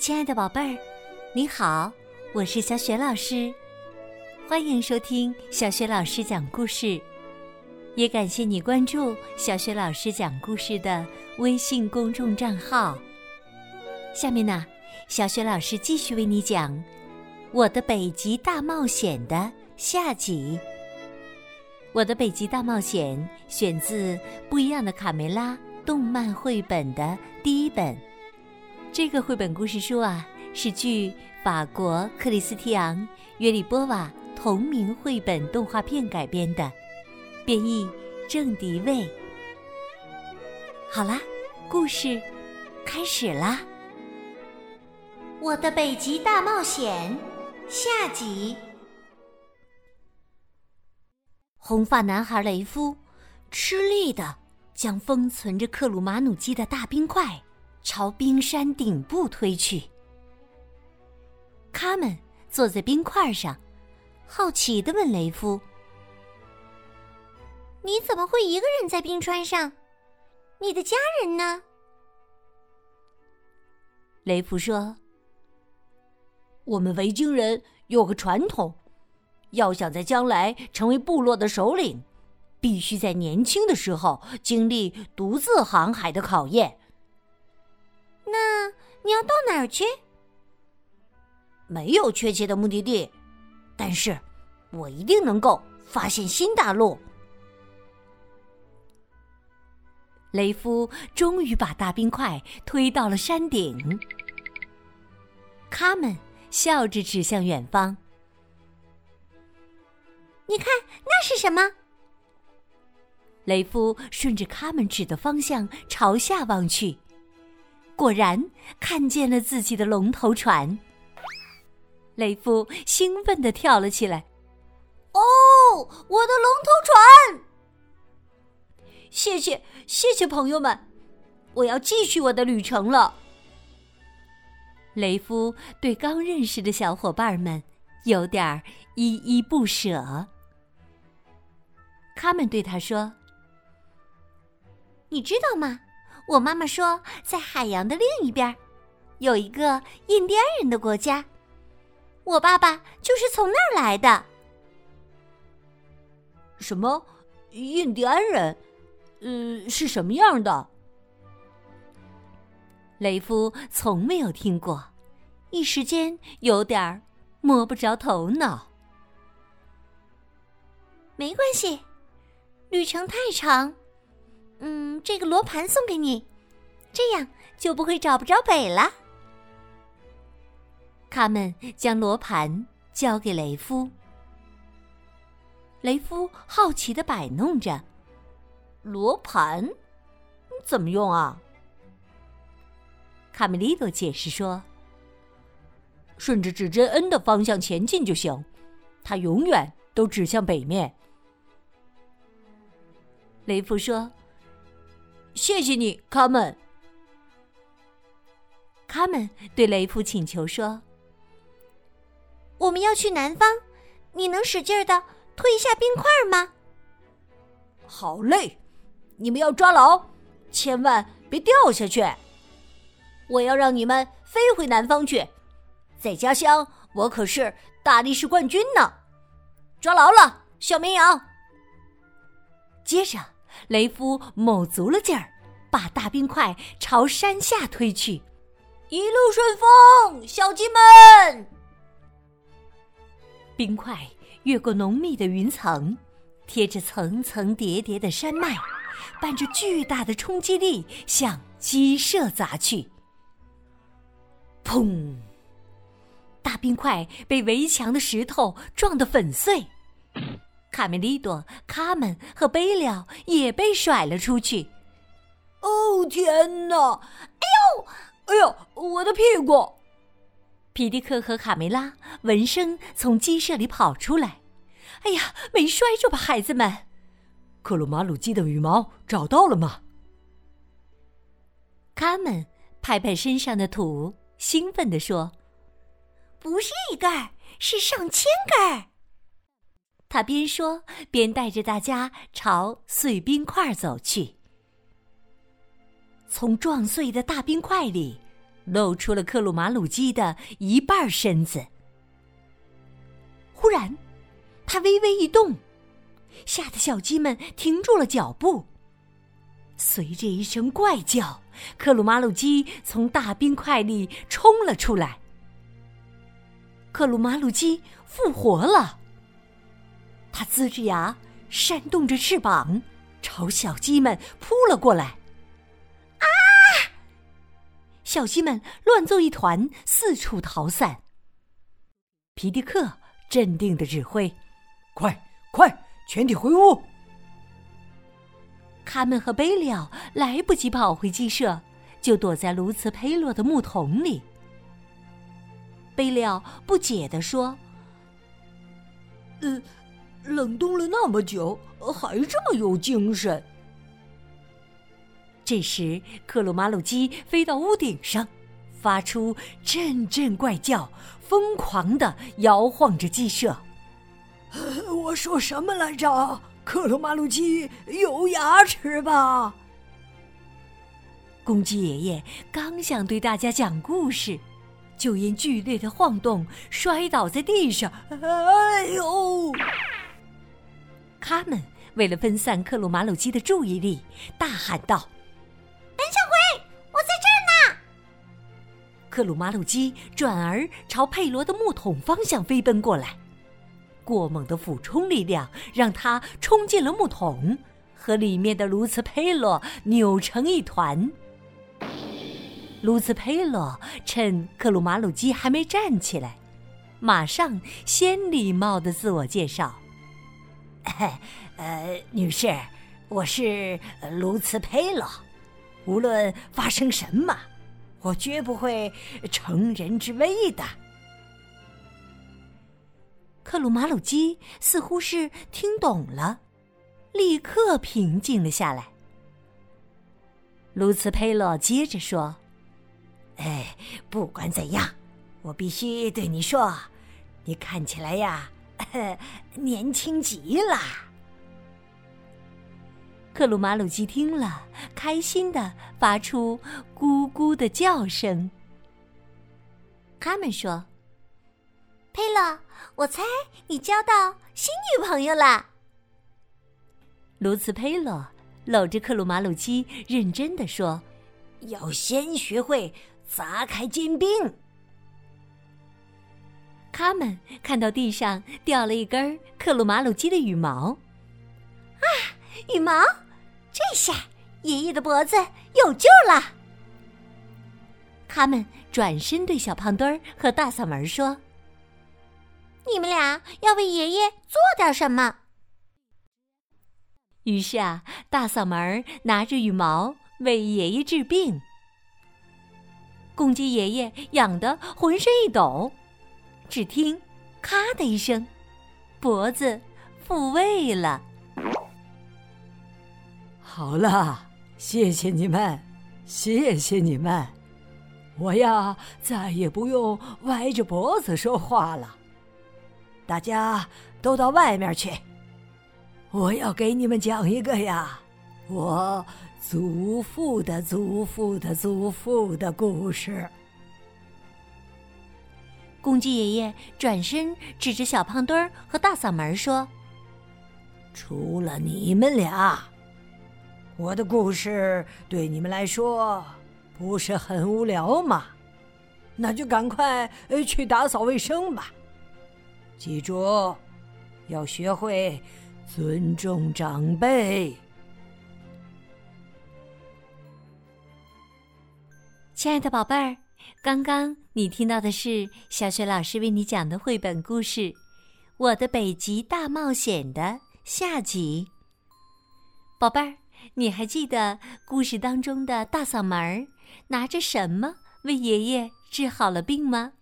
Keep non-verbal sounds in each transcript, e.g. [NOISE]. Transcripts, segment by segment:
亲爱的宝贝儿，你好，我是小雪老师，欢迎收听小雪老师讲故事，也感谢你关注小雪老师讲故事的微信公众账号。下面呢，小雪老师继续为你讲《我的北极大冒险》的下集。《我的北极大冒险》选自《不一样的卡梅拉》动漫绘本的第一本。这个绘本故事书啊，是据法国克里斯提昂·约里波瓦同名绘本动画片改编的，编译郑迪卫。好啦，故事开始啦！我的北极大冒险下集。红发男孩雷夫吃力的将封存着克鲁马努基的大冰块。朝冰山顶部推去。卡门坐在冰块上，好奇的问雷夫：“你怎么会一个人在冰川上？你的家人呢？”雷夫说：“我们维京人有个传统，要想在将来成为部落的首领，必须在年轻的时候经历独自航海的考验。”那你要到哪儿去？没有确切的目的地，但是我一定能够发现新大陆。雷夫终于把大冰块推到了山顶。卡门笑着指向远方：“你看，那是什么？”雷夫顺着卡门指的方向朝下望去。果然看见了自己的龙头船，雷夫兴奋地跳了起来。哦，我的龙头船！谢谢，谢谢朋友们，我要继续我的旅程了。雷夫对刚认识的小伙伴们有点依依不舍。他们对他说：“你知道吗？”我妈妈说，在海洋的另一边，有一个印第安人的国家。我爸爸就是从那儿来的。什么？印第安人？呃，是什么样的？雷夫从没有听过，一时间有点摸不着头脑。没关系，旅程太长。嗯，这个罗盘送给你，这样就不会找不着北了。他们将罗盘交给雷夫，雷夫好奇的摆弄着罗盘，怎么用啊？卡梅利多解释说：“顺着指针 N 的方向前进就行，它永远都指向北面。”雷夫说。谢谢你，卡门。卡门对雷普请求说：“我们要去南方，你能使劲的推一下冰块吗？”好嘞，你们要抓牢，千万别掉下去。我要让你们飞回南方去，在家乡我可是大力士冠军呢。抓牢了，小绵羊。接着。雷夫卯足了劲儿，把大冰块朝山下推去。一路顺风，小鸡们！冰块越过浓密的云层，贴着层层叠叠的山脉，伴着巨大的冲击力向鸡舍砸去。砰！大冰块被围墙的石头撞得粉碎。卡梅利多、卡门和贝利奥也被甩了出去。哦天哪！哎呦，哎呦，我的屁股！皮迪克和卡梅拉闻声从鸡舍里跑出来。哎呀，没摔着吧，孩子们？克鲁马鲁鸡的羽毛找到了吗？卡门拍拍身上的土，兴奋地说：“不是一根儿，是上千根儿。”他边说边带着大家朝碎冰块走去。从撞碎的大冰块里，露出了克鲁马鲁基的一半身子。忽然，它微微一动，吓得小鸡们停住了脚步。随着一声怪叫，克鲁马鲁基从大冰块里冲了出来。克鲁马鲁基复活了，它呲着牙，扇动着翅膀，朝小鸡们扑了过来。啊！小鸡们乱作一团，四处逃散。皮迪克镇定的指挥：“快，快，全体回屋！”卡门和贝利奥来不及跑回鸡舍，就躲在卢茨佩洛的木桶里。贝利奥不解地说：“呃，冷冻了那么久，还这么有精神。”这时，克鲁马鲁基飞到屋顶上，发出阵阵怪叫，疯狂的摇晃着鸡舍。[LAUGHS] 我说什么来着？克鲁马鲁基有牙齿吧？公鸡爷爷刚想对大家讲故事，就因剧烈的晃动摔倒在地上。[LAUGHS] 哎呦！他们为了分散克鲁马鲁基的注意力，大喊道：“胆小鬼，我在这儿呢！”克鲁马鲁基转而朝佩罗的木桶方向飞奔过来。过猛的俯冲力量让他冲进了木桶，和里面的卢茨佩洛扭成一团。卢茨佩洛趁克鲁马鲁基还没站起来，马上先礼貌的自我介绍：“ [LAUGHS] 呃，女士，我是卢茨佩洛。无论发生什么，我绝不会乘人之危的。”克鲁马鲁基似乎是听懂了，立刻平静了下来。卢茨佩洛接着说：“哎，不管怎样，我必须对你说，你看起来呀，[LAUGHS] 年轻极了。”克鲁马鲁基听了，开心的发出咕咕的叫声。他们说。佩洛，我猜你交到新女朋友了。卢茨佩洛搂着克鲁马鲁基，认真的说：“要先学会砸开坚冰。”他们看到地上掉了一根克鲁马鲁鸡的羽毛，啊，羽毛！这下爷爷的脖子有救了。他们转身对小胖墩儿和大嗓门说。你们俩要为爷爷做点什么？于是啊，大嗓门拿着羽毛为爷爷治病。公鸡爷爷痒得浑身一抖，只听“咔”的一声，脖子复位了。好了，谢谢你们，谢谢你们，我呀再也不用歪着脖子说话了。大家都到外面去，我要给你们讲一个呀，我祖父的祖父的祖父的故事。公鸡爷爷转身指着小胖墩儿和大嗓门说：“除了你们俩，我的故事对你们来说不是很无聊吗？那就赶快去打扫卫生吧。”记住，要学会尊重长辈。亲爱的宝贝儿，刚刚你听到的是小雪老师为你讲的绘本故事《我的北极大冒险》的下集。宝贝儿，你还记得故事当中的大嗓门儿拿着什么为爷爷治好了病吗？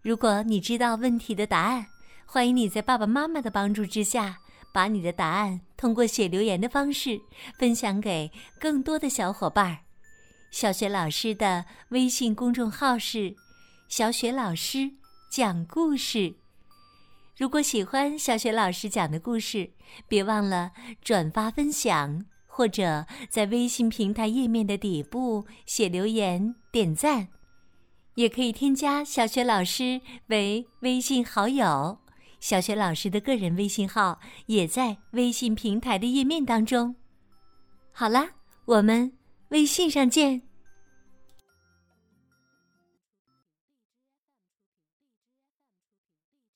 如果你知道问题的答案，欢迎你在爸爸妈妈的帮助之下，把你的答案通过写留言的方式分享给更多的小伙伴儿。小雪老师的微信公众号是“小雪老师讲故事”。如果喜欢小雪老师讲的故事，别忘了转发分享。或者在微信平台页面的底部写留言点赞，也可以添加小雪老师为微信好友。小雪老师的个人微信号也在微信平台的页面当中。好啦，我们微信上见。